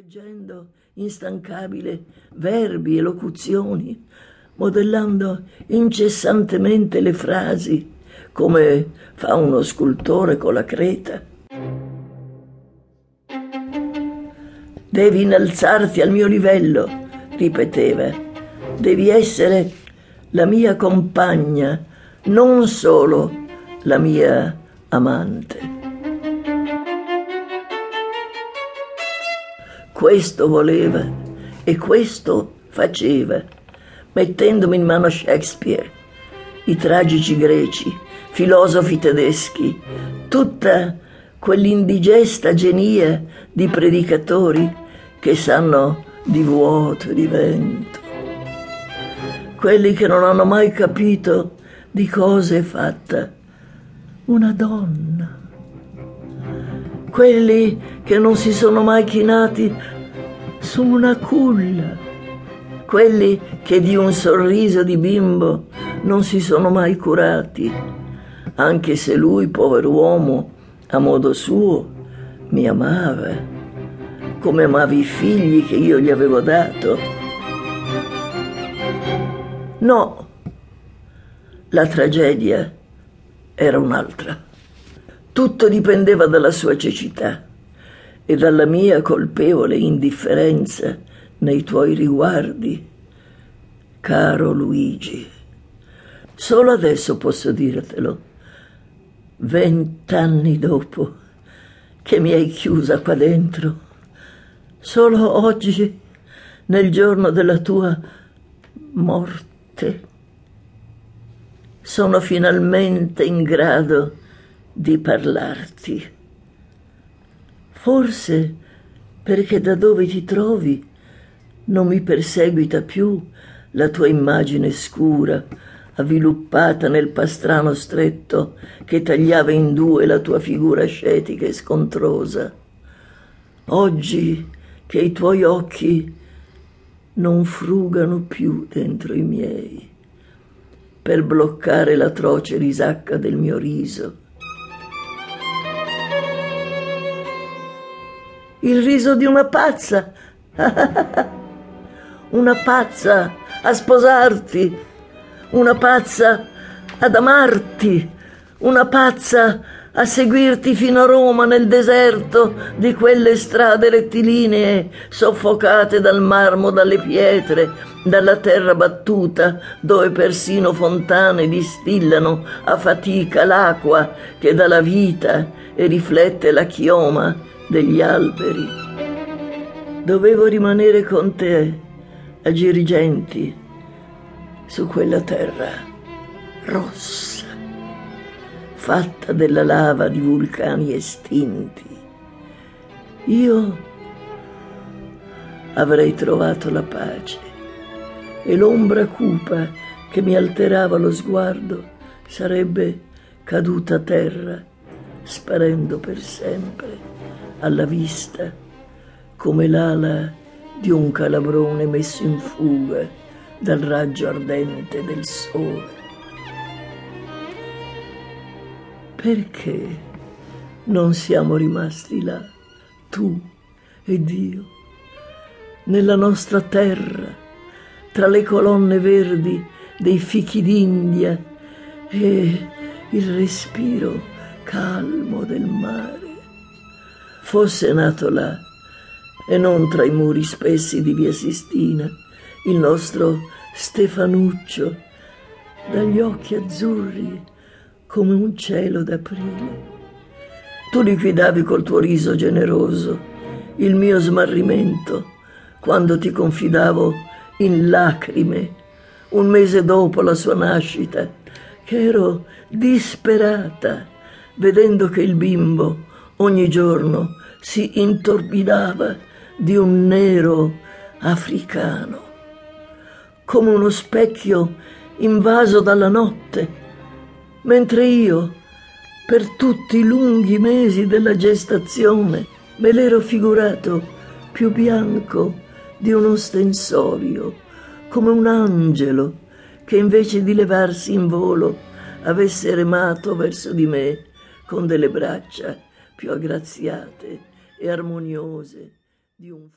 correggendo instancabile verbi e locuzioni, modellando incessantemente le frasi come fa uno scultore con la creta. Devi innalzarti al mio livello, ripeteva. Devi essere la mia compagna, non solo la mia amante. Questo voleva e questo faceva, mettendomi in mano Shakespeare, i tragici greci, filosofi tedeschi, tutta quell'indigesta genia di predicatori che sanno di vuoto e di vento, quelli che non hanno mai capito di cosa è fatta una donna quelli che non si sono mai chinati su una culla, quelli che di un sorriso di bimbo non si sono mai curati, anche se lui, povero uomo, a modo suo, mi amava, come amava i figli che io gli avevo dato. No, la tragedia era un'altra. Tutto dipendeva dalla sua cecità e dalla mia colpevole indifferenza nei tuoi riguardi, caro Luigi. Solo adesso posso dirtelo, vent'anni dopo che mi hai chiusa qua dentro, solo oggi, nel giorno della tua morte, sono finalmente in grado di parlarti. Forse perché da dove ti trovi non mi perseguita più la tua immagine scura, avviluppata nel pastrano stretto che tagliava in due la tua figura ascetica e scontrosa. Oggi che i tuoi occhi non frugano più dentro i miei per bloccare l'atroce risacca del mio riso il riso di una pazza. una pazza a sposarti, una pazza ad amarti, una pazza a seguirti fino a Roma nel deserto di quelle strade rettilinee soffocate dal marmo, dalle pietre, dalla terra battuta, dove persino fontane distillano a fatica l'acqua che dà la vita e riflette la chioma degli alberi. Dovevo rimanere con te a Girigenti, su quella terra rossa, fatta della lava di vulcani estinti. Io avrei trovato la pace e l'ombra cupa che mi alterava lo sguardo sarebbe caduta a terra, sparendo per sempre alla vista come l'ala di un calabrone messo in fuga dal raggio ardente del sole. Perché non siamo rimasti là, tu ed io, nella nostra terra, tra le colonne verdi dei fichi d'India e il respiro calmo del mare? Fosse nato là e non tra i muri spessi di via Sistina, il nostro Stefanuccio, dagli occhi azzurri come un cielo d'aprile. Tu liquidavi col tuo riso generoso il mio smarrimento quando ti confidavo in lacrime un mese dopo la sua nascita, che ero disperata vedendo che il bimbo ogni giorno si intorbidava di un nero africano, come uno specchio invaso dalla notte, mentre io, per tutti i lunghi mesi della gestazione, me l'ero figurato più bianco di uno stensorio, come un angelo che invece di levarsi in volo avesse remato verso di me con delle braccia più aggraziate e armoniose di un